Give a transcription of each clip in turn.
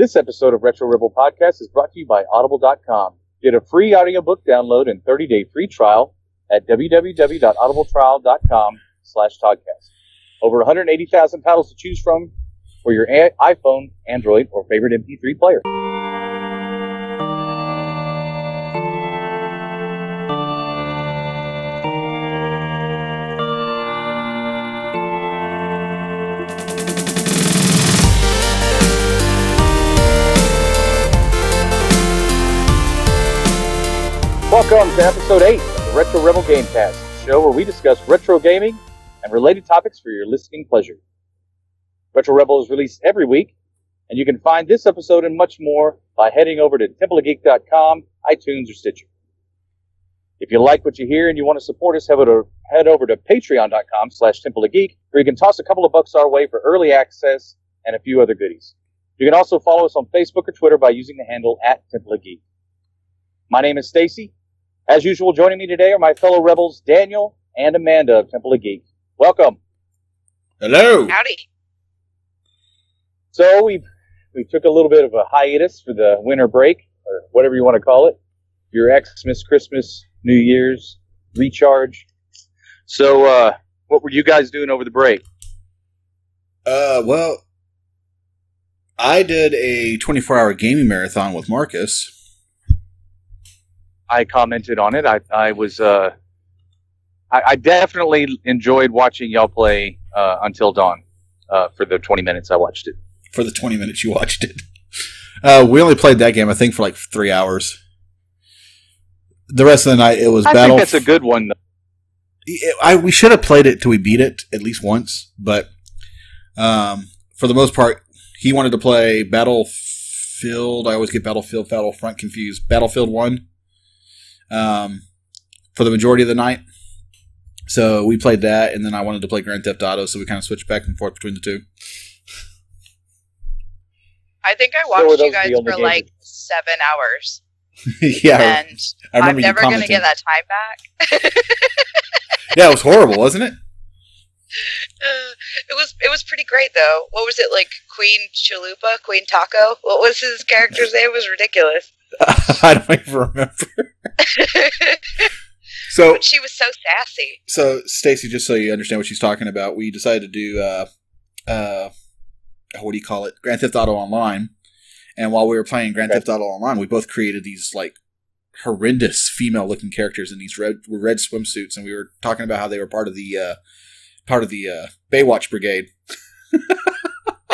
This episode of Retro Rebel Podcast is brought to you by Audible.com. Get a free audiobook download and 30-day free trial at www.audibletrial.com slash Toddcast. Over 180,000 titles to choose from for your iPhone, Android, or favorite MP3 player. Welcome to episode 8 of the Retro Rebel Gamecast, the show where we discuss retro gaming and related topics for your listening pleasure. Retro Rebel is released every week, and you can find this episode and much more by heading over to templeofgeek.com, iTunes, or Stitcher. If you like what you hear and you want to support us, head over to, patreon.com slash templeofgeek, where you can toss a couple of bucks our way for early access and a few other goodies. You can also follow us on Facebook or Twitter by using the handle at Temple. My name is Stacy. As usual, joining me today are my fellow rebels, Daniel and Amanda of Temple of Geek. Welcome. Hello. Howdy. So we we took a little bit of a hiatus for the winter break, or whatever you want to call it. Your Xmas, Christmas, New Year's recharge. So, uh, what were you guys doing over the break? Uh, well, I did a 24 hour gaming marathon with Marcus. I commented on it. I I was uh, I, I definitely enjoyed watching y'all play uh, Until Dawn uh, for the 20 minutes I watched it. For the 20 minutes you watched it. Uh, we only played that game, I think, for like three hours. The rest of the night, it was I battle. think that's a good one. though. It- I, we should have played it till we beat it at least once, but um, for the most part, he wanted to play Battlefield. I always get Battlefield, Battlefront confused. Battlefield One. Um, for the majority of the night, so we played that, and then I wanted to play Grand Theft Auto, so we kind of switched back and forth between the two. I think I watched those you guys for games like that- seven hours, yeah, and I I'm never gonna get that time back. Yeah, it was horrible, wasn't it? Uh, it was it was pretty great though. What was it like? Queen Chalupa, Queen Taco. What was his character's name? It was ridiculous. I don't even remember. So, but she was so sassy. so Stacy, just so you understand what she's talking about, we decided to do uh, uh, what do you call it? Grand Theft Auto Online. And while we were playing Grand. Theft Auto Online, we both created these like horrendous female-looking characters in these red red swimsuits, and we were talking about how they were part of the uh, part of the uh, Baywatch Brigade.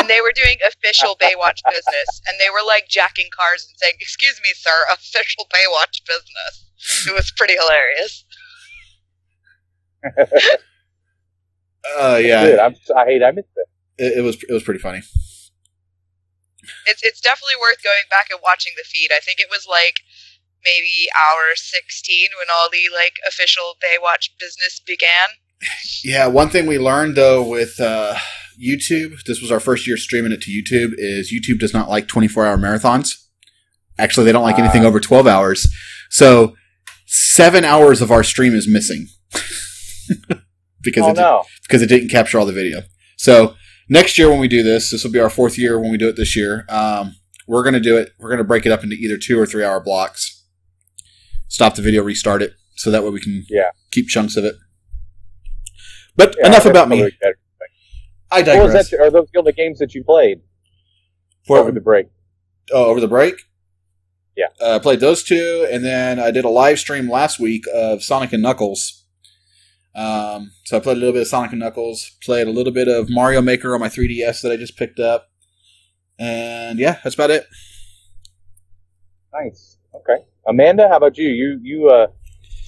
And they were doing official Baywatch business, and they were like jacking cars and saying, "Excuse me, sir, official Baywatch business." It was pretty hilarious. Uh, yeah, Good. I'm, I hate I missed it. it, it was it was pretty funny. It's it's definitely worth going back and watching the feed. I think it was like maybe hour sixteen when all the like official Baywatch business began. Yeah, one thing we learned though with uh, YouTube, this was our first year streaming it to YouTube, is YouTube does not like 24 hour marathons. Actually, they don't like anything Ah. over 12 hours. So, seven hours of our stream is missing because Oh it, di- no. because it didn't capture all the video. So, next year when we do this, this will be our fourth year when we do it this year. Um, we're going to do it. We're going to break it up into either two or three hour blocks. Stop the video, restart it, so that way we can Yeah. keep chunks of it. But Yeah, enough about me. better. I What was digress. that? Are those the only games that you played For- over the break? oh, over the break? Yeah. Uh, I played those two, and then I did a live stream last week of Sonic and Knuckles. Um, so I played a little bit of Sonic and Knuckles, played a little bit of Mario Maker on my 3DS that I just picked up. And yeah, that's about it. Nice. Okay. Amanda, how about you? You you uh,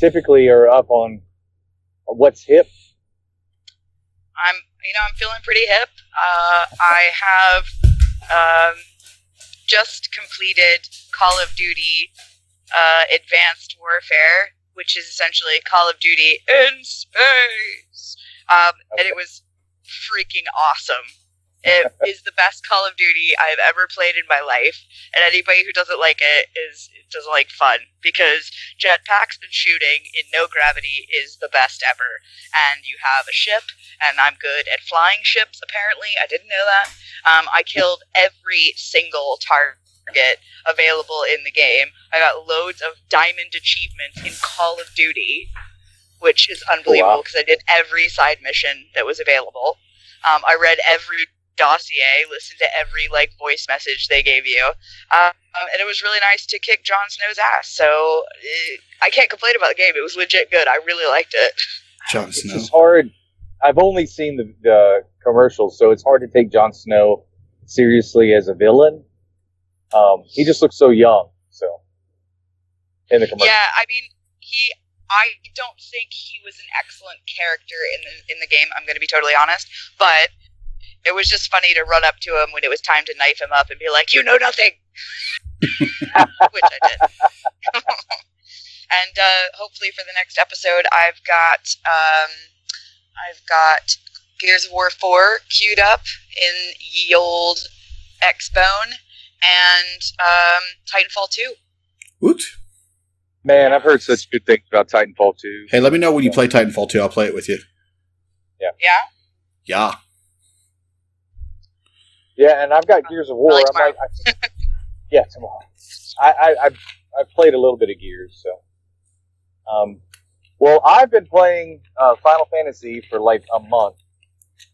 typically are up on what's hip. I'm you know I'm feeling pretty hip. Uh, I have um, just completed Call of Duty uh, Advanced Warfare, which is essentially Call of Duty in space, um, and it was freaking awesome. It is the best Call of Duty I've ever played in my life, and anybody who doesn't like it is doesn't like fun because jetpacks and shooting in no gravity is the best ever. And you have a ship, and I'm good at flying ships. Apparently, I didn't know that. Um, I killed every single target available in the game. I got loads of diamond achievements in Call of Duty, which is unbelievable Wow. because I did every side mission that was available. Um, I read every dossier, listened to every like voice message they gave you, um, and it was really nice to kick Jon Snow's ass. So eh, I can't complain about the game. It was legit good. I really liked it. Jon It's Snow. just hard. I've only seen the, the commercials, so it's hard to take Jon Snow seriously as a villain. Um, he just looks so young. So in the commercial, Yeah, I mean, he. I don't think he was an excellent character in the in the game. I'm going to be totally honest, but it was just funny to run up to him when it was time to knife him up and be like, "You know nothing," which I did. and uh, hopefully for the next episode, I've got um, I've got Gears of War four queued up in ye old Xbone and um, Titanfall two. Woot. man, I've heard such good things about Titanfall 2. Hey, let me know when you play Titanfall 2. I'll play it with you. Yeah. Yeah. Yeah, and I've got Gears of War. I might, I, yeah, tomorrow. I, I, I, I played a little bit of Gears, so. Um, well, I've been playing uh, Final Fantasy for like a month.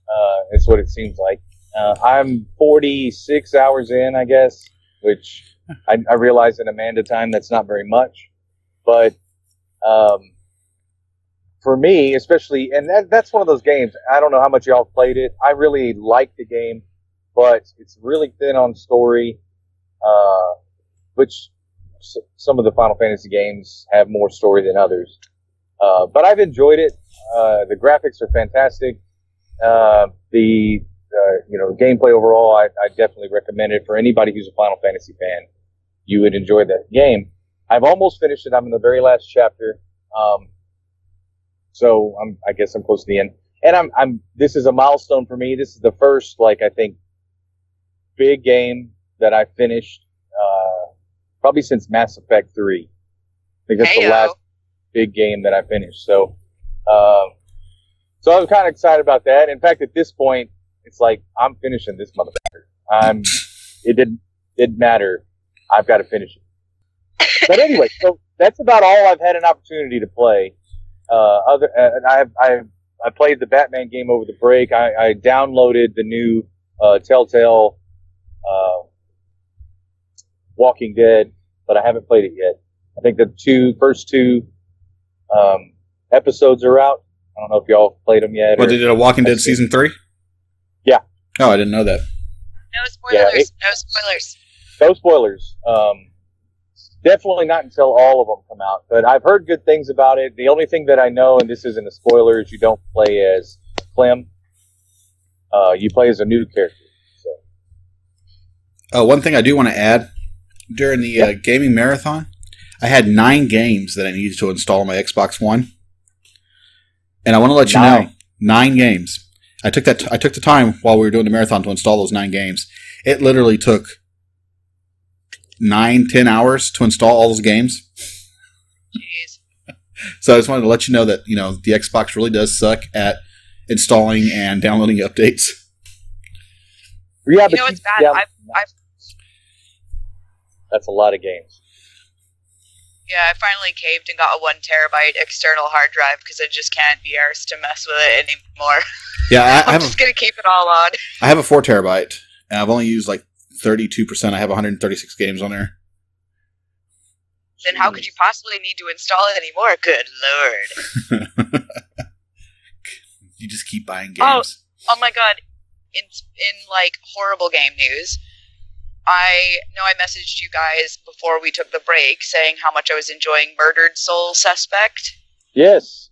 Uh, it's what it seems like. Uh, I'm 46 hours in, I guess, which I, I realize in Amanda time that's not very much, but um, for me, especially, and that, that's one of those games. I don't know how much y'all played it. I really liked the game but it's really thin on story, uh, which s- some of the Final Fantasy games have more story than others. Uh, but I've enjoyed it. Uh, the graphics are fantastic. Uh, the uh, you know gameplay overall, I, I definitely recommend it for anybody who's a Final Fantasy fan. You would enjoy that game. I've almost finished it. I'm in the very last chapter. Um, so I'm, I guess I'm close to the end. And I'm, I'm, this is a milestone for me. This is the first, like, I think, big game that I finished, uh, probably since Mass Effect 3. I think that's the last big game that I finished. So, um, so I'm kind of excited about that. In fact, at this point, it's like, I'm finishing this motherfucker. I'm, it didn't, didn't matter. I've got to finish it. But anyway, so that's about all I've had an opportunity to play. Uh, other, uh, and I've, I've, I played the Batman game over the break. I, I downloaded the new, uh, Telltale, uh, Walking Dead, but I haven't played it yet. I think the two first two um, episodes are out. I don't know if y'all played them yet. What, or- they did a Walking Dead season 3? Yeah. Oh, I didn't know that. No spoilers. Yeah, it- no spoilers. no spoilers. Um, definitely not until all of them come out. But I've heard good things about it. The only thing that I know, and this isn't a spoiler, is you don't play as Clem. Uh, you play as a new character. So Oh, one thing I do want to add during the uh, gaming marathon, I had nine games that I needed to install on my Xbox One, and I want to let you know Nine. nine games. I took that. I took the time while we were doing the marathon to install those nine games. It literally took nine, ten hours to install all those games. Jeez. So I just wanted to let you know that you know the Xbox really does suck at installing and downloading updates. yeah, You know what's bad? yeah, I've- I've- that's a lot of games. Yeah, I finally caved and got a one terabyte external hard drive because I just can't be arsed to mess with it anymore. Yeah, I, I I'm have a, just gonna keep it all on. I have a four terabyte, and I've only used like thirty two percent. I have 136 games on there. Then how could you possibly need to install it anymore? Good lord. you just keep buying Oh. games. Oh my god. In in like horrible game news, I know I messaged you guys before we took the break saying how much I was enjoying Murdered Soul Suspect. Yes.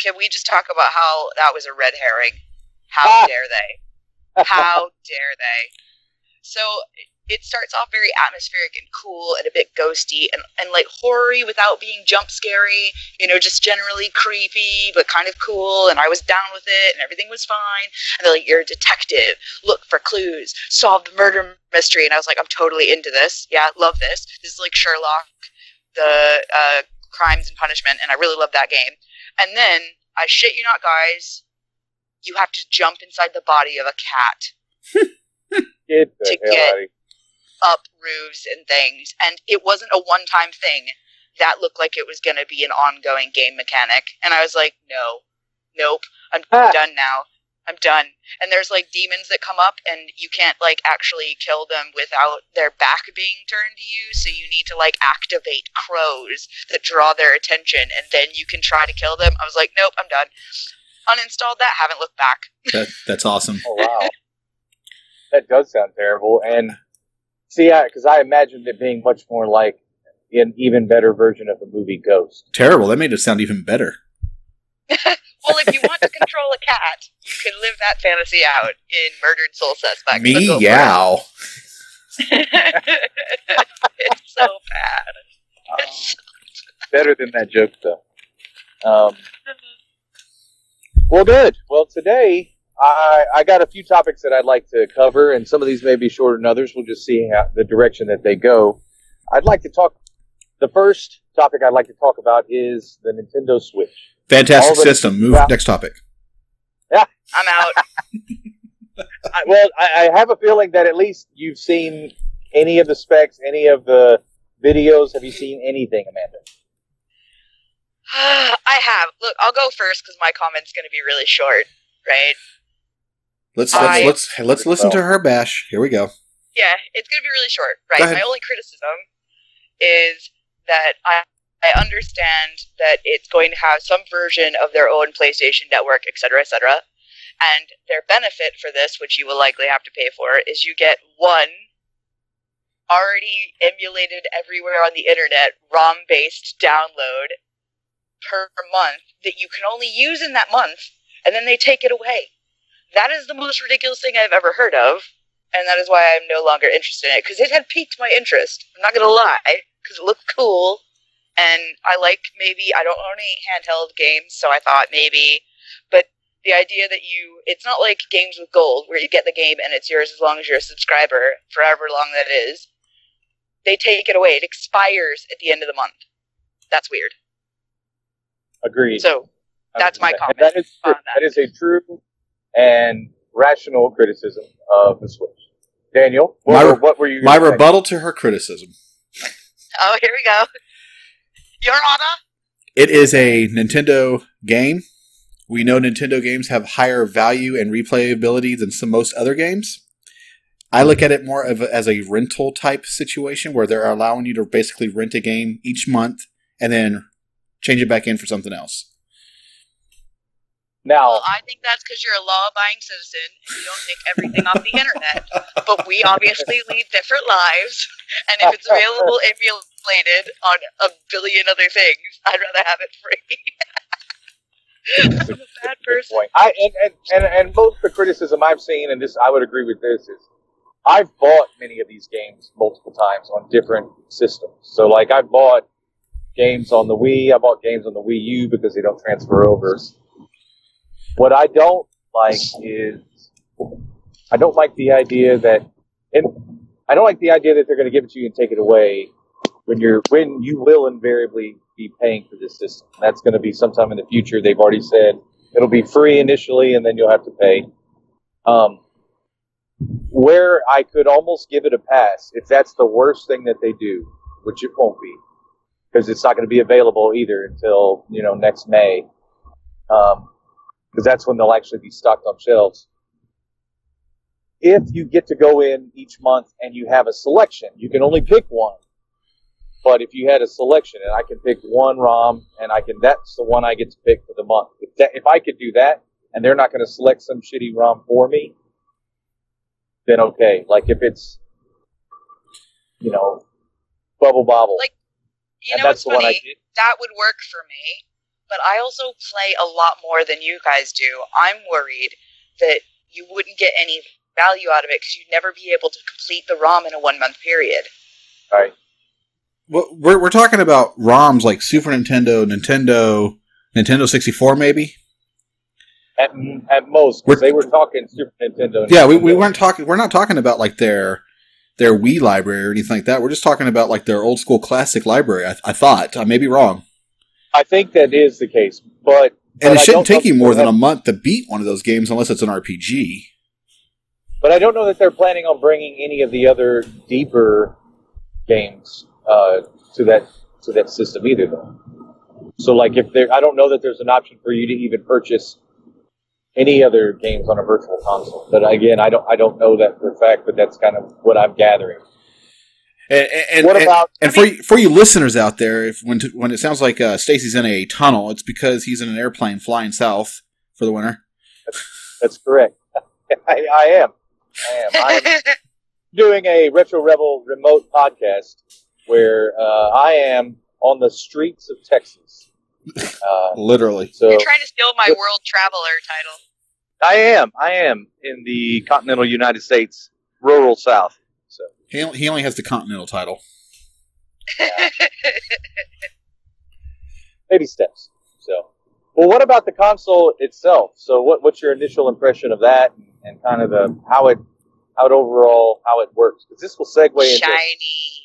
Can we just talk about how that was a red herring? How Ah. dare they? How dare they? So it starts off very atmospheric and cool and a bit ghosty and, and like horror without being jump scary, you know, just generally creepy but kind of cool. And I was down with it and everything was fine. And they're like, you're a detective, look for clues, solve the murder mystery. And I was like, I'm totally into this. Yeah, love this. This is like Sherlock, the uh, crimes and punishment. And I really love that game. And then, I shit you not, guys, you have to jump inside the body of a cat. Get To get- out of here. up roofs and things. And it wasn't a one time thing. That looked like it was going to be an ongoing game mechanic. And I was like, no, nope, I'm Ah. done now. I'm done. And there's like demons that come up, and you can't like actually kill them without their back being turned to you. So you need to like activate crows that draw their attention, and then you can try to kill them. I was like, nope, I'm done. Uninstalled that, haven't looked back. That, that's awesome. Oh wow, that does sound terrible. And see, because I, imagined it being much more like an even better version of the movie Ghost. Terrible. That made it sound even better. Well, if you want to control a cat, you can live that fantasy out in Murdered Soul Suspect. So go Me, for it. yow. it's so bad. It's Better than that joke, though. Um, well, good. Well, today I, I got a few topics that I'd like to cover, and some of these may be shorter than others. We'll just see how, the direction that they go. I'd like to talk. The first topic I'd like to talk about is the Nintendo Switch. Fantastic All the- system. Move Yeah. next topic. Yeah, I'm out. I, well, I, I have a feeling that at least you've seen any of the specs, any of the videos. Have you seen anything, Amanda? I have. Look, I'll go first because my comment's going to be really short, right? Let's let's let's let's listen to her bash. Here we go. Yeah, it's going to be really short, right? My only criticism is that I I understand that it's going to have some version of their own PlayStation Network, et cetera, et cetera. And their benefit for this, which you will likely have to pay for, is you get one already emulated everywhere on the internet ROM based download per month that you can only use in that month, and then they take it away. That is the most ridiculous thing I've ever heard of and that is why I'm no longer interested in it because it had piqued my interest. I'm not gonna lie, because it looked cool, and I like maybe I don't own any handheld games, so I thought maybe, but the idea that you it's not like games with gold where you get the game and it's yours as long as you're a subscriber for however long that is. They take it away. It expires at the end of the month. That's weird. Agreed. So that's my 100%. comment That is that. that is a true and rational criticism of the Switch. Daniel, what, My- were- what were you? My say? rebuttal to her criticism. oh, here we go. Your Honor. It is a Nintendo game. We know Nintendo games have higher value and replayability than some most other games. I look at it more of a, as a rental type situation where they're allowing you to basically rent a game each month and then change it back in for something else. Now, Well, I think that's because you're a law-abiding citizen and you don't nick everything off the internet. But we obviously lead different lives, and if it's available emulated on a billion other things, I'd rather have it free. I'm a bad person. point. I and, and, and, and most of the criticism I've seen, and this I would agree with this, is I've bought many of these games multiple times on different systems. So, like, I've bought games on the Wii, I bought games on the Wii U because they don't transfer over. What I don't like is I don't like the idea that, and I don't like the idea that they're going to give it to you and take it away when you're when you will invariably be paying for this system. That's going to be sometime in the future. They've already said it'll be free initially, and then you'll have to pay. Um, where I could almost give it a pass if that's the worst thing that they do, which it won't be, because it's not going to be available either until you know next May, because that's when they'll actually be stocked on shelves. If you get to go in each month and you have a selection, you can only pick one. But if you had a selection and I can pick one ROM and I can, that's the one I get to pick for the month. If that, if I could do that and they're not going to select some shitty ROM for me, then okay. Like if it's, you know, Bubble Bobble. Like, You and know that's what's the one I funny? did. That would work for me, but I also play a lot more than you guys do. I'm worried that you wouldn't get any value out of it because you'd never be able to complete the ROM in a one month period. Right. Well, we're we're talking about ROMs like Super Nintendo, Nintendo, Nintendo 64, maybe. At, at most, 'cause We're- they were talking Super Nintendo. and Yeah, we, we weren't talking. We're not talking about like their their Wii library or anything like that. We're just talking about like their old school classic library. I, I thought I may be wrong, I think that is the case, but and it shouldn't take you more than a month to beat one of those games unless it's an RPG. but I don't know that they're planning on bringing any of the other deeper games uh, to that to that system either. Though, so like if there, I don't know that there's an option for you to even purchase any other games on a virtual console. But again, I don't I don't know that for a fact, but that's kind of what I'm gathering. And, and, what about And for you, for you listeners out there, if when t- when it sounds like uh, Stacy's in a tunnel, it's because he's in an airplane flying south for the winter. that's correct? I, I am. I am. I am doing a Retro Rebel remote podcast where uh, I am on the streets of Texas. Uh, Literally, so You're trying to steal my world traveler title. I am. I am in the continental United States, rural South. So he only, he only has the continental title. baby steps. So, well, what about the console itself? So, what, what's your initial impression of that, and, and kind of the how it how it overall how it works? Because this will segue into Shiny.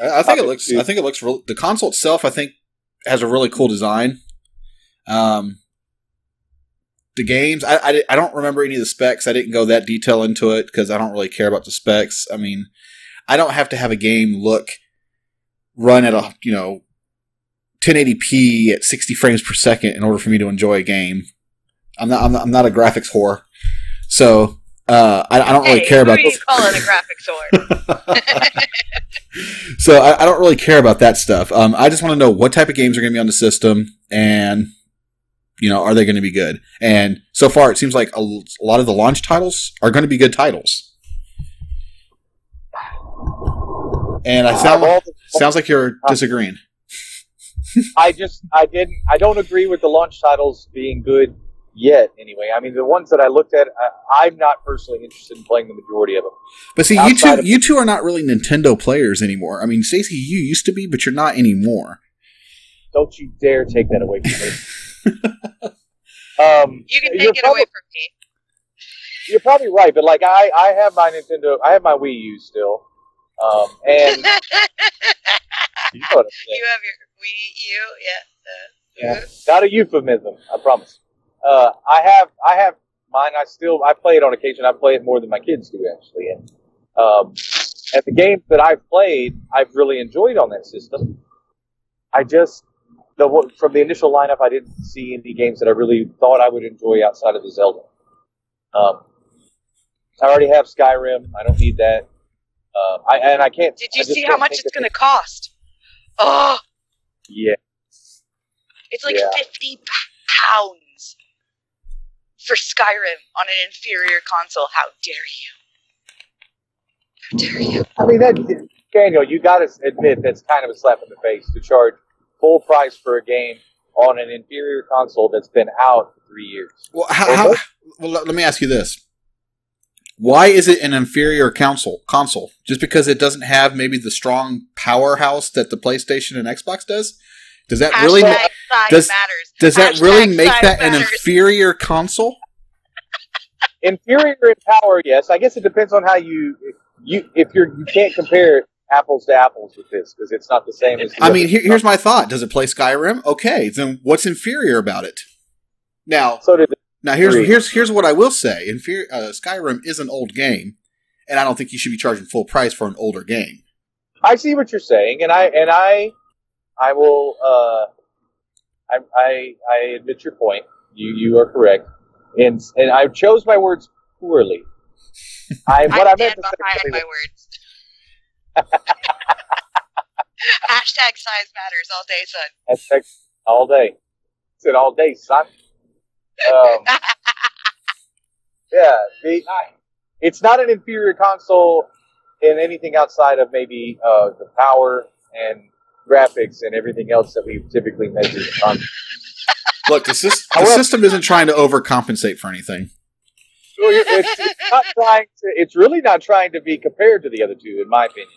I, I think it looks. two. I think it looks. Real, the console itself, I think, has a really cool design. Um, the games, I, I, I don't remember any of the specs. I didn't go that detail into it because I don't really care about the specs. I mean, I don't have to have a game look run at a you know 1080p at 60 frames per second in order for me to enjoy a game. I'm not. I'm not, I'm not a graphics whore, so uh, I, I don't really hey, care about. you calling a graphics sword? so I, I don't really care about that stuff. Um, I just want to know what type of games are going to be on the system, and you know, are they going to be good? And so far, it seems like a lot of the launch titles are going to be good titles. And I sound the- sounds like you're disagreeing. I just I didn't I don't agree with the launch titles being good yet. Anyway, I mean the ones that I looked at, I, I'm not personally interested in playing the majority of them. But see, you two of- you two are not really Nintendo players anymore. I mean, Stacy, you used to be, but you're not anymore. Don't you dare take that away from me. um, You can take it probably- away from me. You're probably right, but like I, I have my Nintendo, I have my Wii U still, um, and you know you have your Wii U, yeah. Uh, Yeah. Not a euphemism, I promise. Uh, I have, I have mine. I still, I play it on occasion. I play it more than my kids do, actually. And um, and the games that I've played, I've really enjoyed on that system. I just, the from the initial lineup, I didn't see any games that I really thought I would enjoy outside of the Zelda. Um, I already have Skyrim. I don't need that. Uh, I and I can't. Did you see how much it's going to cost? Oh. Yeah. it's like Yeah. 50 pounds for Skyrim on an inferior console. How dare you? How dare you? I mean, that Daniel, you got to admit that's kind of a slap in the face to charge full price for a game on an inferior console that's been out for three years. Well, how, how, well, let let me ask you this: Why is it an inferior console? Console just because it doesn't have maybe the strong powerhouse that the PlayStation and Xbox does? Does that really Hashtag size does- matters. does that Hashtag really make size that an inferior console? Inferior in power, yes. I guess it depends on how you you if you're you can't compare apples to apples with this because it's not the same as. the I mean, here, here's my thought: Does it play Skyrim? Okay, then what's inferior about it? Now, So did now here's Agreed. here's here's what I will say: inferior uh, Skyrim is an old game, and I don't think you should be charging full price for an older game. I see what you're saying, and I and I I will. Uh, I, I I admit your point. You you are correct, and and I chose my words poorly. I what I I meant stand to say my words. Hashtag size matters all day, son. Hashtag all day. Said all day, son. Um, yeah, the, it's not an inferior console in anything outside of maybe uh, the power and graphics and everything else that we typically measure on. Look, the, sys- the However- system isn't trying to overcompensate for anything. it's, it's not trying to. It's really not trying to be compared to the other two, in my opinion.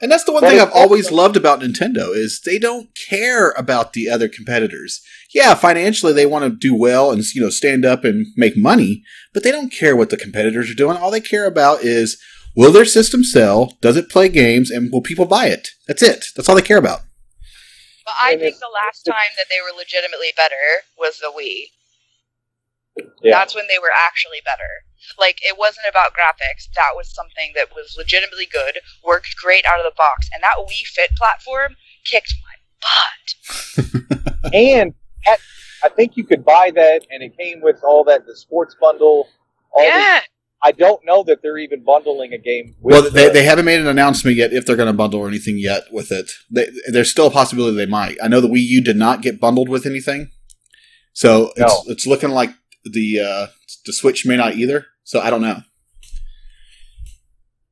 And that's the one But thing I've always also- loved about Nintendo is they don't care about the other competitors. Yeah, financially they want to do well and you know stand up and make money, but they don't care what the competitors are doing. All they care about is will their system sell, does it play games, and will people buy it? That's it. That's all they care about. But I think the last time that they were legitimately better was the Wii. Yeah. That's when they were actually better. Like it wasn't about graphics. That was something that was legitimately good, worked great out of the box, and that Wii Fit platform kicked my butt. and at, I think you could buy that, and it came with all that the sports bundle. All the- yeah. I don't know that they're even bundling a game. With Well, they, the- they haven't made an announcement yet if they're going to bundle or anything yet with it. They, there's still a possibility they might. I know the Wii U did not get bundled with anything, so it's it's looking like the uh, the Switch may not either. So I don't know.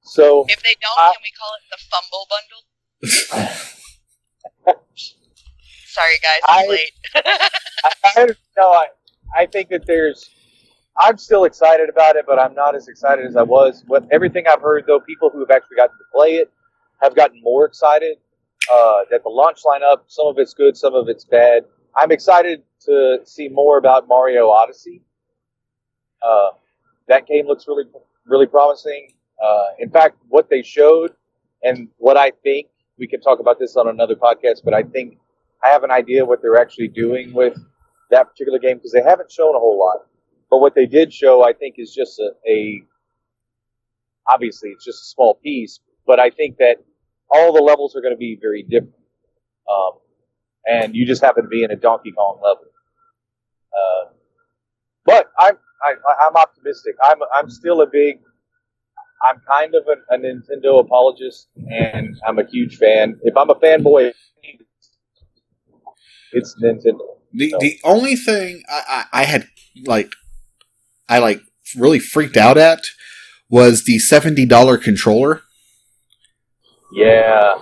so If they don't, Uh, can we call it the Fumble Bundle? Sorry, guys, I- I'm late. I, I no, I I think that there's. I'm still excited about it, but I'm not as excited as I was. With everything I've heard, though, people who have actually gotten to play it have gotten more excited. Uh, that the launch lineup, some of it's good, some of it's bad. I'm excited to see more about Mario Odyssey. Uh, that game looks really, really promising. Uh, in fact, what they showed and what I think we can talk about this on another podcast, but I think I have an idea what they're actually doing with that particular game because they haven't shown a whole lot. But what they did show, I think, is just a, a obviously it's just a small piece, but I think that all the levels are going to be very different. Um, and you just happen to be in a Donkey Kong level. Uh, but I'm I, I'm optimistic. I'm I'm still a big. I'm kind of a, a Nintendo apologist, and I'm a huge fan. If I'm a fanboy, it's Nintendo. The So- the only thing I, I, I had like I like really freaked out at was the seventy dollar controller. Yeah,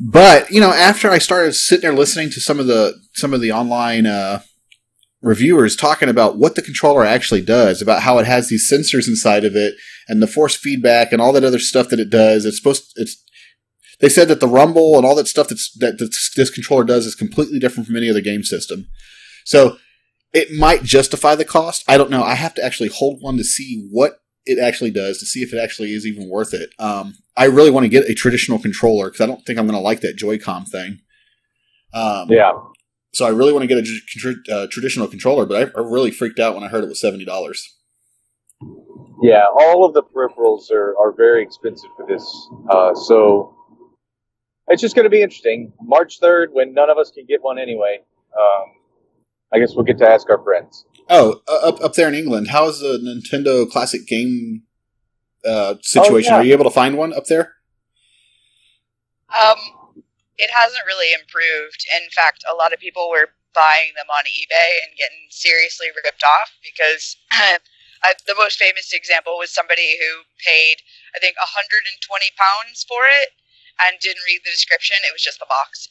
But you know, after I started sitting there listening to some of the some of the online uh, reviewers talking about what the controller actually does, about how it has these sensors inside of it, and the force feedback, and all that other stuff that it does, it's supposed it's. They said that the rumble and all that stuff that's, that this, this controller does is completely different from any other game system. So it might justify the cost. I don't know. I have to actually hold one to see what it actually does to see if it actually is even worth it. Um, I really want to get a traditional controller because I don't think I'm going to like that Joy-Con thing. Um, yeah. So I really want to get a uh, traditional controller, but I, I really freaked out when I heard it was seventy dollars. Yeah, all of the peripherals are, are very expensive for this. Uh, so it's just going to be interesting. March 3rd, when none of us can get one anyway, um, I guess we'll get to ask our friends. Oh, uh, up up there in England, how is the Nintendo Classic game uh, situation? yeah. Are you able to find one up there? Um, it hasn't really improved. In fact, a lot of people were buying them on eBay and getting seriously ripped off because I, the most famous example was somebody who paid, I think, 120 pounds for it and didn't read the description. It was just the box.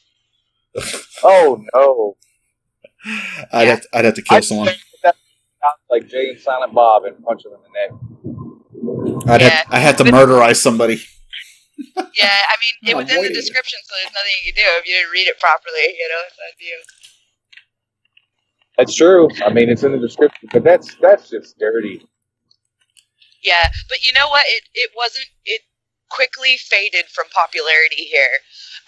Oh, no. I'd, Yeah. have to, I'd have to kill I'd someone. Say that sounds like Jay and Silent Bob and punch them in the neck. I'd Yeah. have, I have to murderize somebody. Yeah, I mean, it Oh, was in the description, so there's nothing you can do if you didn't read it properly. You know, it's on you. That's true. I mean, it's in the description, but that's that's just dirty. Yeah, but you know what? It it wasn't. It quickly faded from popularity here,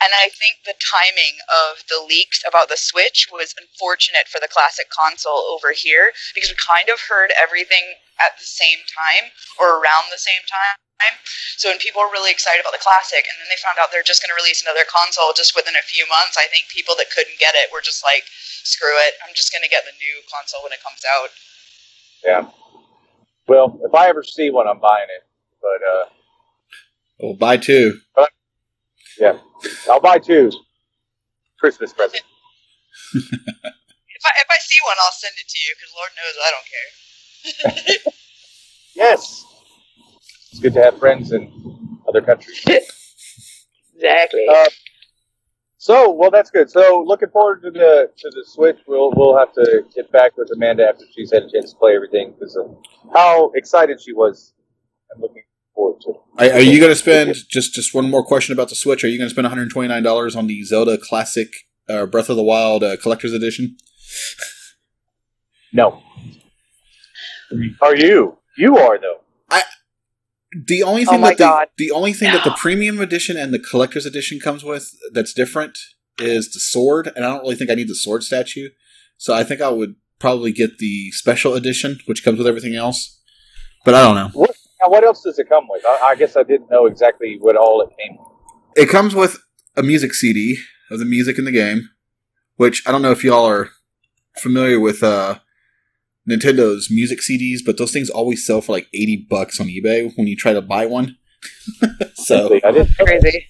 and I think the timing of the leaks about the Switch was unfortunate for the classic console over here because we kind of heard everything at the same time or around the same time. So when people were really excited about the classic, and then they found out they're just going to release another console just within a few months, I think people that couldn't get it were just like, "Screw it! I'm just going to get the new console when it comes out." Yeah. Well, if I ever see one, I'm buying it. But uh, Well, buy two. I'll buy two. Christmas present. If I if I see one, I'll send it to you because Lord knows I don't care. Yes. It's good to have friends in other countries. Exactly. Uh, So, well, that's good. So, looking forward to the to the Switch. We'll we'll have to get back with Amanda after she's had a chance to play everything because of how excited she was. I'm looking forward to. it. Are, are you going to spend just just one more question about the Switch? Are you going to spend 129 dollars on the Zelda Classic uh, Breath of the Wild uh, Collector's Edition? No. Are you? You are though. I. The only Oh thing my that the, the only thing that the premium edition and the collector's edition comes with that's different is the sword, and I don't really think I need the sword statue. So I think I would probably get the special edition, which comes with everything else. But I don't know. Now, what else does it come with? I, I guess I didn't know exactly what all it came with. It comes with a music CD of the music in the game, which I don't know if y'all are familiar with uh, Nintendo's music CDs, but those things always sell for like 80 bucks on eBay when you try to buy one. so I didn't. know that. Crazy.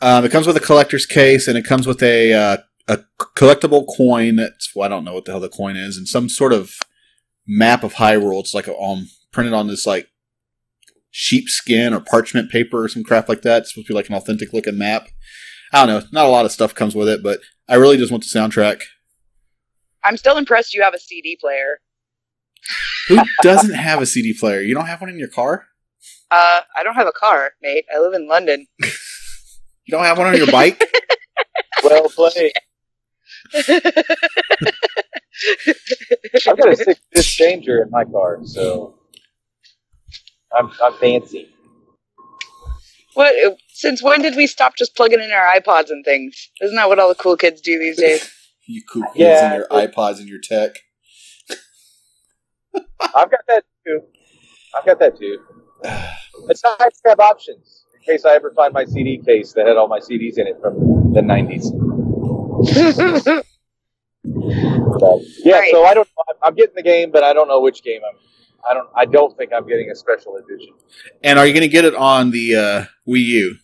Um, it comes with a collector's case, and it comes with a uh, a collectible coin. That's well, I don't know what the hell the coin is, and some sort of map of Hyrule. It's like a, um printed on this like sheepskin or parchment paper or some crap like that. It's supposed to be like an authentic looking map. I don't know. Not a lot of stuff comes with it, but I really just want the soundtrack. I'm still impressed you have a CD player. Who doesn't have a CD player? You don't have one in your car? Uh, I don't have a car, mate. I live in London. You don't have one on your bike? Well played. I've got a six disc changer in my car, so I'm I'm fancy. what? Since when did we stop just plugging in our iPods and things? Isn't that what all the cool kids do these days? you cool kids Yeah. and your iPods and your tech. I've got that too. I've got that too. It's nice to have options in case I ever find my CD case that had all my CDs in it from the '90s. But, yeah, Right. so I don't. I'm- I'm getting the game, but I don't know which game I'm. I don't. I don't think I'm getting a special edition. And are you going to get it on the uh, Wii U?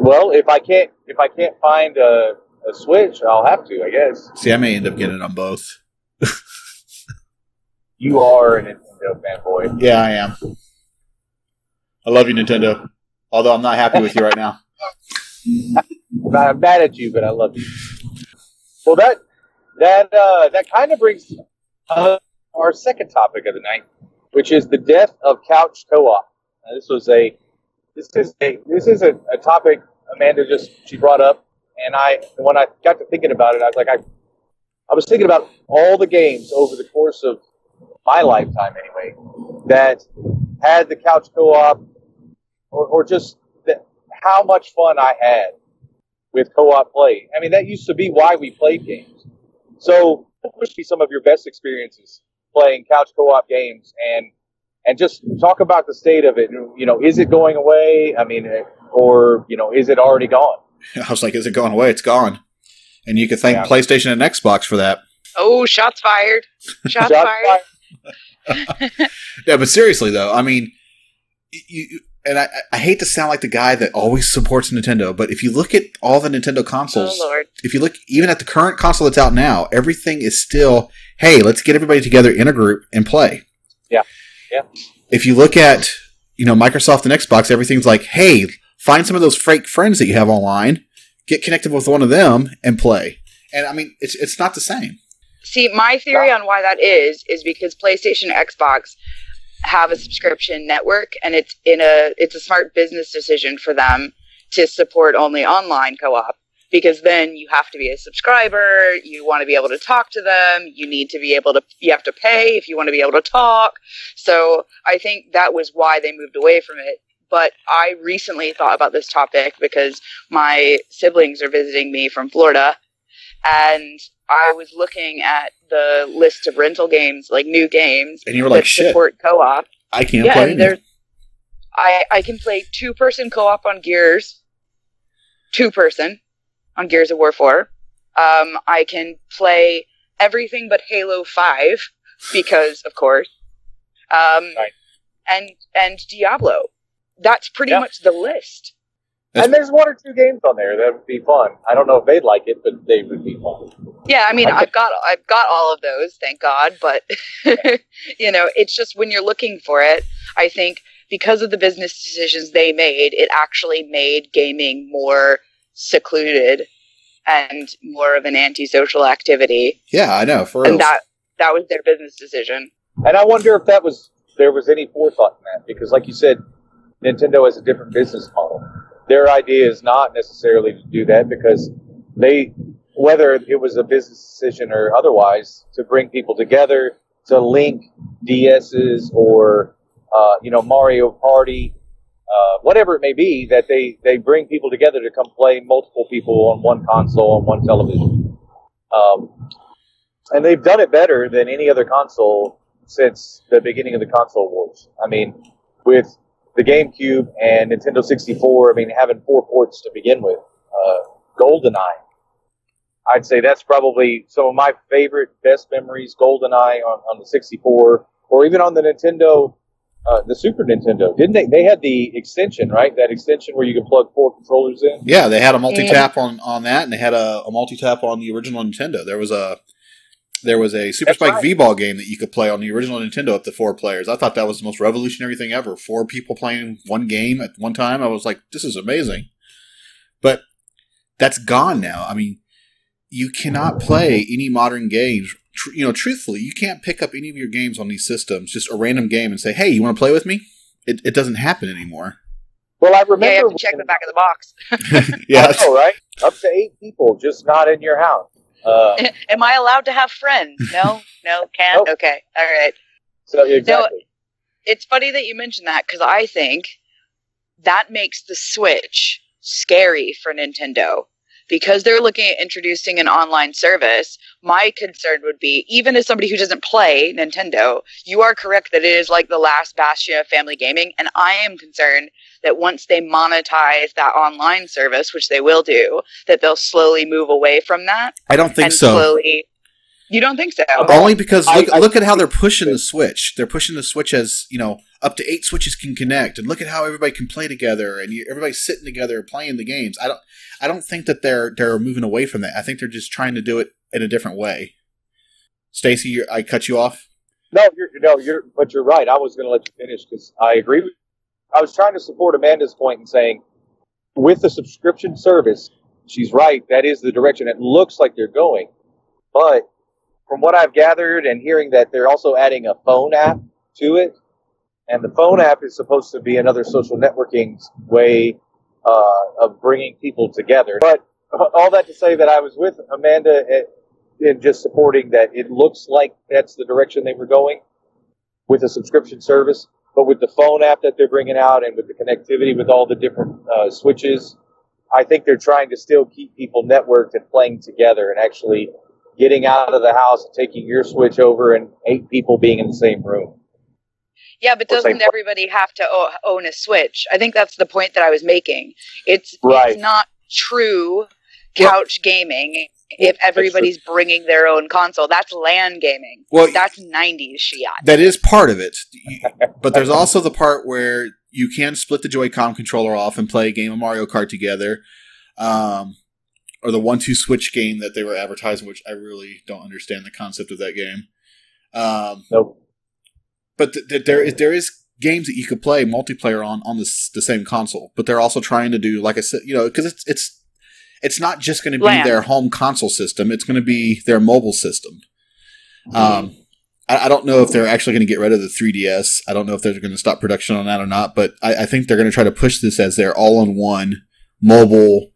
Well, if I can't, if I can't find a, a Switch, I'll have to. I guess See, I may end up getting it on both. you are a Nintendo fanboy. Yeah, I am. I love you, Nintendo. Although I'm not happy with you right now. I'm mad at you, but I love you. Well, that that uh, that kind of brings uh, our second topic of the night, which is the death of couch co-op. Now, this was a this is a this is a, a topic Amanda just she brought up, and I when I got to thinking about it, I was like I I was thinking about all the games over the course of my lifetime, anyway, that had the couch co-op, or, or just that, how much fun I had with co-op play. I mean, that used to be why we played games. So, what would be some of your best experiences playing couch co-op games, and and just talk about the state of it? You know, is it going away? I mean, or you know, is it already gone? I was like, is it going away? It's gone. And you can thank Yeah. PlayStation and Xbox for that. oh, shots fired! Shots, Shots fired! fired. Yeah, but seriously though, I mean, you, you- and I, I hate to sound like the guy that always supports Nintendo, but if you look at all the Nintendo Oh consoles, lord! if you look even at the current console that's out now, everything is still, hey, let's get everybody together in a group and play. Yeah. Yeah. If you look at, you know, Microsoft and Xbox, everything's like, hey, find some of those fake friends that you have online, get connected with one of them and play. And I mean, it's it's not the same. See, my theory on why that is is because PlayStation, Xbox have a subscription network, and it's in a it's a smart business decision for them to support only online co-op because then you have to be a subscriber, you want to be able to talk to them, you need to be able to you have to pay if you want to be able to talk. So, I think that was why they moved away from it. But I recently thought about this topic because my siblings are visiting me from Florida and I was looking at the list of rental games, like new games And you were like, that shit, support co-op. I can't Yeah, play. and any. there's I I can play two person co-op on Gears, two person on Gears of War four. Um, I can play everything but Halo five because of course, um, Right. and and Diablo. That's pretty Yeah. much the list. That's- and there's one or two games on there that would be fun. I don't know if they'd like it, but they would be fun. Yeah, I mean, I- I've got I've got all of those, thank God. But you know, it's just when you're looking for it, I think because of the business decisions they made, it actually made gaming more secluded and more of an antisocial activity. Yeah, I know. For real. And that that was their business decision. And I wonder if that was there was any forethought in that because, like you said, Nintendo has a different business model. Their idea is not necessarily to do that because they, whether it was a business decision or otherwise, to bring people together, to link DSs or uh, you know Mario Party, uh, whatever it may be, that they they bring people together to come play multiple people on one console on one television. Um, and they've done it better than any other console since the beginning of the console wars. I mean, with the GameCube and Nintendo 64, I mean, having four ports to begin with, uh, GoldenEye. I'd say that's probably some of my favorite, best memories. GoldenEye on, on the 64, or even on the Nintendo, uh, the Super Nintendo. Didn't they? They had the extension, right? That extension where you could plug four controllers in. Yeah, they had a multi tap on, on that, and they had a, a multi tap on the original Nintendo. There was a there was a Super That's Spike right. V-Ball game that you could play on the original Nintendo up to four players. I thought that was the most revolutionary thing ever. Four people playing one game at one time. I was like, this is amazing. But that's gone now. I mean, you cannot play any modern games. Tr- you know, truthfully, you can't pick up any of your games on these systems, just a random game, and say, "Hey, you want to play with me?" It, it doesn't happen anymore. Well, I remember. Yeah, you have to check the back of the box. yeah, I know, right? Up to eight people, just not in your house. Uh, Am I allowed to have friends? No, no, can't. Nope. Okay, all right. so exactly. It's funny that you mentioned that because I think that makes the Switch scary for Nintendo because they're looking at introducing an online service. My concern would be, even as somebody who doesn't play Nintendo, you are correct that it is like the last bastion of family gaming, and I am concerned that once they monetize that online service, which they will do, that they'll slowly move away from that I don't think and so. slowly. You don't think so? Only because I- look, I look at how they're pushing the Switch. They're pushing the Switch as you know up to eight switches can connect, and look at how everybody can play together, and you, everybody's sitting together playing the games. I don't, I don't think that they're they're moving away from that. I think they're just trying to do it in a different way. Stacy, I cut you off. No, you're no, you're, but you're right. I was going to let you finish because I agree with. I was trying to support Amanda's point in saying, with the subscription service, she's right. That is the direction it looks like they're going. But from what I've gathered and hearing that they're also adding a phone app to it, and the phone app is supposed to be another social networking way uh, of bringing people together. But all that to say that I was with Amanda in just supporting that it looks like that's the direction they were going with a subscription service. But with the phone app that they're bringing out and with the connectivity with all the different uh, switches, I think they're trying to still keep people networked and playing together and actually getting out of the house and taking your switch over and eight people being in the same room. Yeah, but doesn't pla- everybody have to own a Switch? I think that's the point that I was making. It's Right. it's not true couch gaming if everybody's bringing their own console. That's LAN gaming. Well, That's 90s shit. That is part of it, but there's also the part where you can split the Joy-Con controller off and play a game of Mario Kart together, um, or the one-two switch game that they were advertising, which I really don't understand the concept of that game. Um, No, but th- th- there is there is games that you could play multiplayer on on the, s- the same console, but they're also trying to do like I said, you know, because it's it's it's not just going to be LAN. their home console system; it's going to be their mobile system. Um, I, I don't know if they're actually going to get rid of the 3DS. I don't know if they're going to stop production on that or not, but I, I think they're going to try to push this as their all-in-one mobile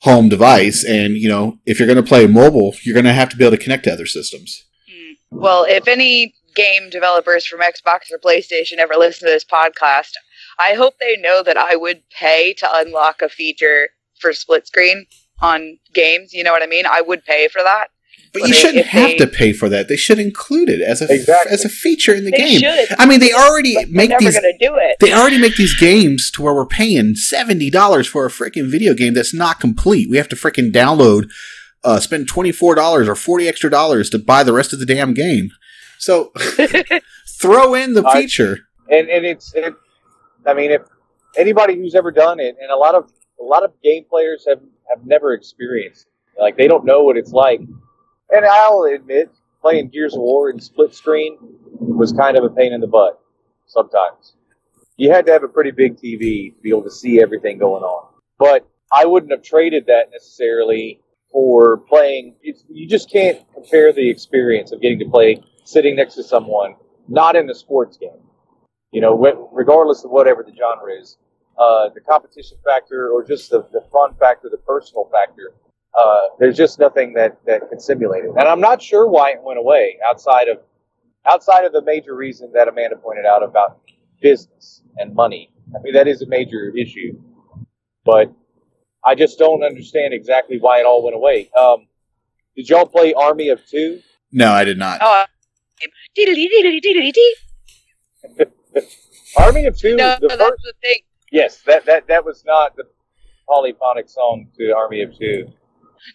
home device. And you know, if you're going to play mobile, you're going to have to be able to connect to other systems. Hmm. Well, if any game developers from Xbox or PlayStation ever listen to this podcast, I hope they know that I would pay to unlock a feature for split screen on games. You know what I mean? I would pay for that. But you they- shouldn't have they- to pay for that. They should include it as a Exactly. as a feature in the They game. should. I mean, they already but they're make never these. going to do it. They already make these games to where we're paying seventy dollars for a freaking video game that's not complete. We have to freaking download, uh, spend twenty four dollars or forty extra dollars to buy the rest of the damn game. So throw in the I- feature. and and it's it, I mean if anybody who's ever done it and a lot of a lot of game players have have never experienced it. like they don't know what it's like and I'll admit playing Gears of War in split screen was kind of a pain in the butt sometimes you had to have a pretty big TV to be able to see everything going on but I wouldn't have traded that necessarily for playing. It's, you just can't compare the experience of getting to play sitting next to someone not in a sports game. You know, regardless of whatever the genre is, uh, the competition factor or just the, the fun factor, the personal factor. Uh, there's just nothing that, that can simulate it, and I'm not sure why it went away outside of outside of the major reason that Amanda pointed out about business and money. I mean, that is a major issue, but I just don't understand exactly why it all went away. Um, did y'all play Army of Two? No, I did not. Oh, dee-dee-dee-dee-dee-dee-dee. Army of Two. no, the that's first, the thing. yes, that, that that was not the polyphonic song to Army of Two.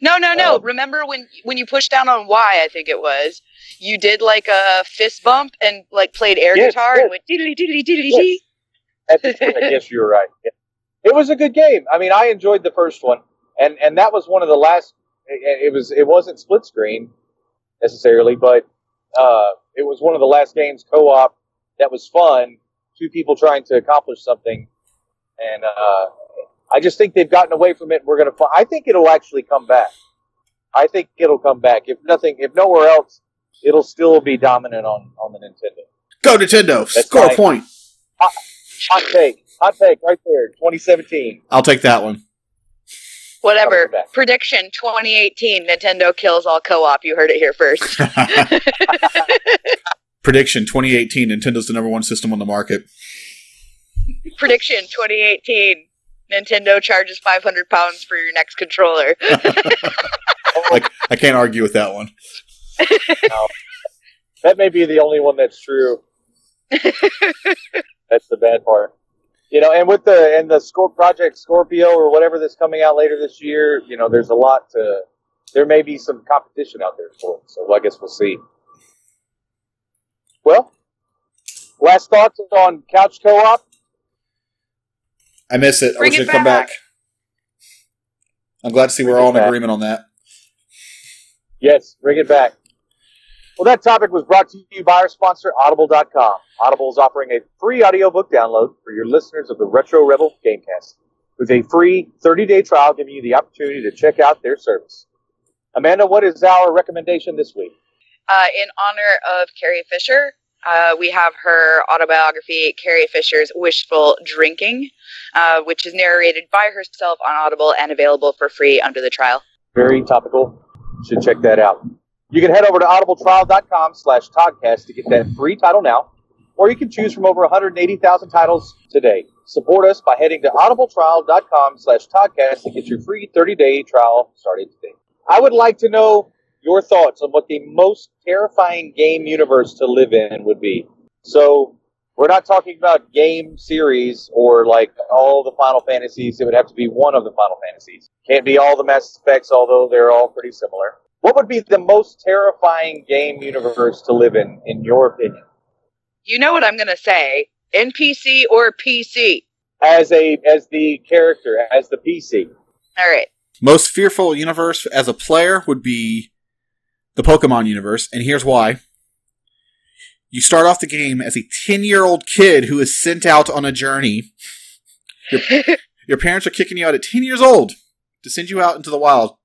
No, no, no. Um, Remember when when you pushed down on Y? I think it was. You did like a fist bump and like played air Yes, guitar yes. and went diddly diddly diddly Yes. dee. At the point, I guess you were right. Yeah. It was a good game. I mean, I enjoyed the first one, and and that was one of the last. It, it was it wasn't split screen necessarily, but uh, it was one of the last games co-op that was fun. Two people trying to accomplish something, and uh, I just think they've gotten away from it. We're gonna. I think it'll actually come back. I think it'll come back. If nothing, if nowhere else, it'll still be dominant on on the Nintendo. Go Nintendo. That's Score a right. point. Hot take, hot take, right there, 2017. I'll take that one. Whatever. Prediction 2018 Nintendo kills all co-op. You heard it here first. Prediction 2018 Nintendo's the number one system on the market. Prediction 2018 Nintendo charges 500 pounds for your next controller. Like I can't argue with that one. That may be the only one that's true. that's the bad part. You know, and with the and the score project Scorpio or whatever that's coming out later this year, you know, there's a lot to. There may be some competition out there for it, so I guess we'll see. Well, last thoughts on couch co-op. I miss it. I wish it it'd come back. back. I'm glad to see we're all in back. agreement on that. Yes, bring it back. Well, that topic was brought to you by our sponsor, Audible.com. Audible is offering a free audiobook download for your listeners of the Retro Rebel Gamecast, with a free 30-day trial giving you the opportunity to check out their service. Amanda, what is our recommendation this week? Uh, in honor of Carrie Fisher, uh, we have her autobiography, Carrie Fisher's Wishful Drinking, uh, which is narrated by herself on Audible and available for free under the trial. Very topical. Should check that out. You can head over to audibletrial.com slash Toddcast to get that free title now, or you can choose from over 180,000 titles today. Support us by heading to audibletrial.com slash Toddcast to get your free 30-day trial started today. I would like to know your thoughts on what the most terrifying game universe to live in would be. So, we're not talking about game series or like all the Final Fantasies. It would have to be one of the Final Fantasies. Can't be all the Mass Effects, although they're all pretty similar. What would be the most terrifying game universe to live in, in your opinion? You know what I'm going to say. NPC or PC? As a as the character, as the PC. All right. Most fearful universe as a player would be the Pokemon universe, and here's why. You start off the game as a 10 year old kid who is sent out on a journey. Your, your parents are kicking you out at 10 years old to send you out into the wild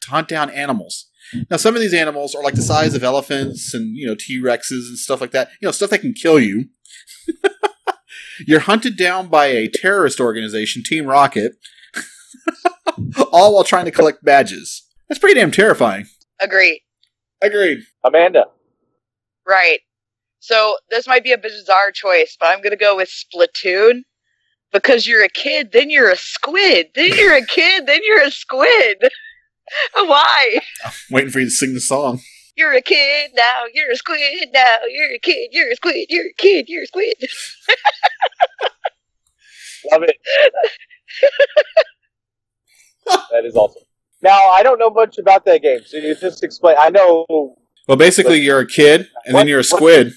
to hunt down animals. Now, some of these animals are like the size of elephants and, you know, T Rexes and stuff like that. You know, stuff that can kill you. You're hunted down by a terrorist organization, Team Rocket, all while trying to collect badges. That's pretty damn terrifying. Agree. Agreed. Amanda. Right. So this might be a bizarre choice, but I'm going to go with Splatoon because you're a kid, then you're a squid, then you're a kid, then you're a squid. Why? I'm Waiting for you to sing the song. You're a kid now, you're a squid now, you're a kid, you're a squid, you're a kid, you're a squid. Love it. that is awesome. Now, I don't know much about that game, so you just explain. I know. Well, basically, you're a kid, and then you're a what- squid.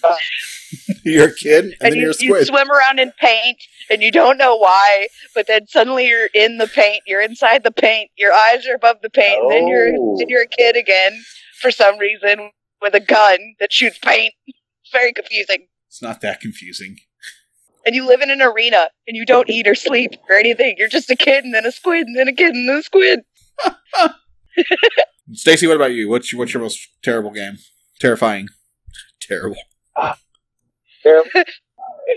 You're a kid, and, And then you, you're a you swim around in paint and you don't know why, but then suddenly you're in the paint, you're inside the paint, your eyes are above the paint, and then you're Oh. then you're a kid again for some reason with a gun that shoots paint. It's very confusing. It's not that confusing. and you live in an arena and you don't eat or sleep or anything. You're just a kid and then a squid and then a kid and then a squid. Stacy, what about you? What's your, what's your most terrible game? Terrifying. Terrible. There,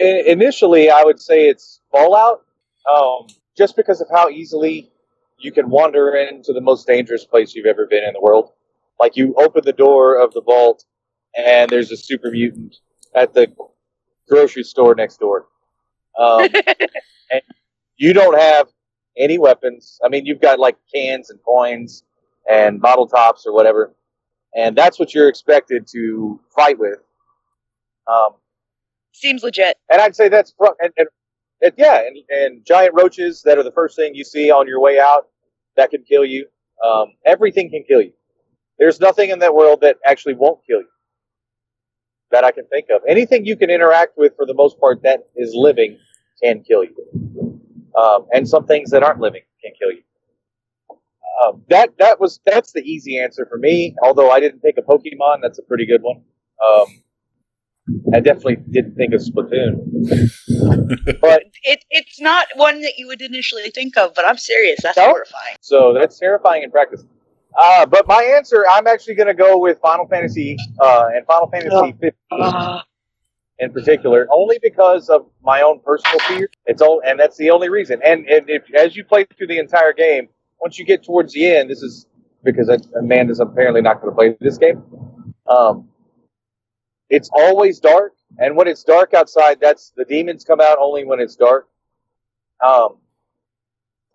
initially, I would say it's Fallout, um, just because of how easily you can wander into the most dangerous place you've ever been in the world. Like you open the door of the vault, and there's a super mutant at the grocery store next door. Um, and you don't have any weapons. I mean, you've got like cans and coins and bottle tops or whatever, and that's what you're expected to fight with. Um, Seems legit. and I'd say that's and, and, and yeah, and, and giant roaches that are the first thing you see on your way out that can kill you. Um, everything can kill you. There's nothing in that world that actually won't kill you that I can think of. Anything you can interact with, for the most part, that is living can kill you. Um, and some things that aren't living can kill you. Um, that that was that's the easy answer for me. Although I didn't think a Pokemon, that's a pretty good one. Um, I definitely didn't think of Splatoon. but It, it's not one that you would initially think of, but I'm serious. That's No? horrifying. So that's terrifying in practice. Uh, but my answer, I'm actually going to go with Final Fantasy uh, and Final Fantasy 15 in particular, only because of my own personal fear. It's all, and that's the only reason. And, and if as you play through the entire game, once you get towards the end, this is because Amanda's apparently not going to play this game. Um, it's always dark, and when it's dark outside, that's the demons come out only when it's dark. Um,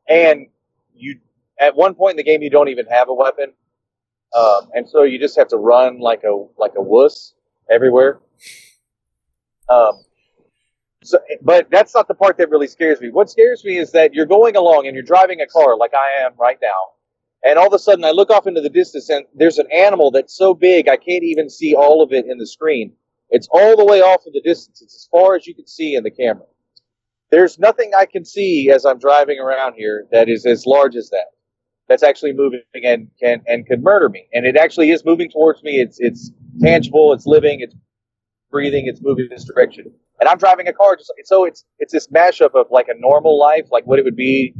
and you at one point in the game you don't even have a weapon, um, and so you just have to run like a like a wuss everywhere. Um, so, but that's not the part that really scares me. What scares me is that you're going along and you're driving a car like I am right now, and all of a sudden I look off into the distance and there's an animal that's so big I can't even see all of it in the screen. It's all the way off in the distance. It's as far as you can see in the camera. There's nothing I can see as I'm driving around here that is as large as that. That's actually moving and can and could murder me. And it actually is moving towards me. It's it's tangible. It's living. It's breathing. It's moving in this direction. And I'm driving a car. Just so it's it's this mashup of like a normal life, like what it would be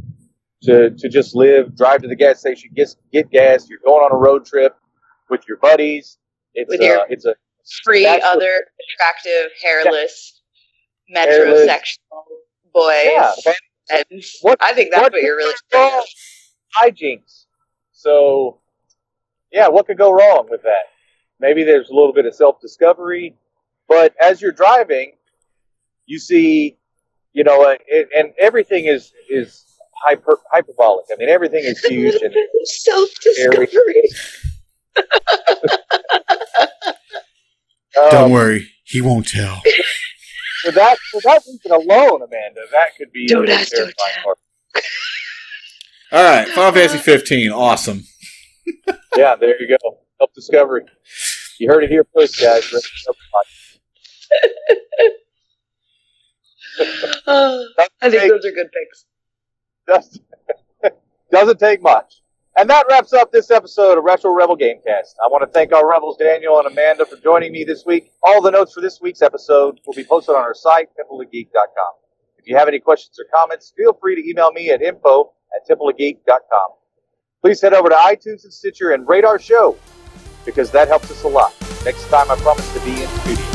to to just live, drive to the gas station, get get gas. You're going on a road trip with your buddies. It's With your- uh, it's a Free other attractive, hairless, Hairless. metrosexual boys. yeah. And What- I think that's what what, you're really could go scared wrong? of. hijinks. So, yeah, what could go wrong with that? Maybe there's a little bit of self discovery, but as you're driving, you see, you know, uh, it, and everything is is hyper hyperbolic. I mean, everything is huge and Self discovery. Don't um, worry, he won't tell. for that for that reason alone, Amanda, that could be Don't ask, don't tell. All right, Final Fantasy 15, awesome. Yeah, there you go. Self discovery. You heard it here first, guys. Rest in Oh, I think those are good picks. Doesn't, doesn't take much. And that wraps up this episode of Retro Rebel Gamecast. I want to thank our Rebels, Daniel and Amanda, for joining me this week. All the notes for this week's episode will be posted on our site, templeofgeek.com. If you have any questions or comments, feel free to email me at info at templeofgeek.com. Please head over to iTunes and Stitcher and rate our show because that helps us a lot. Next time, I promise to be in studio.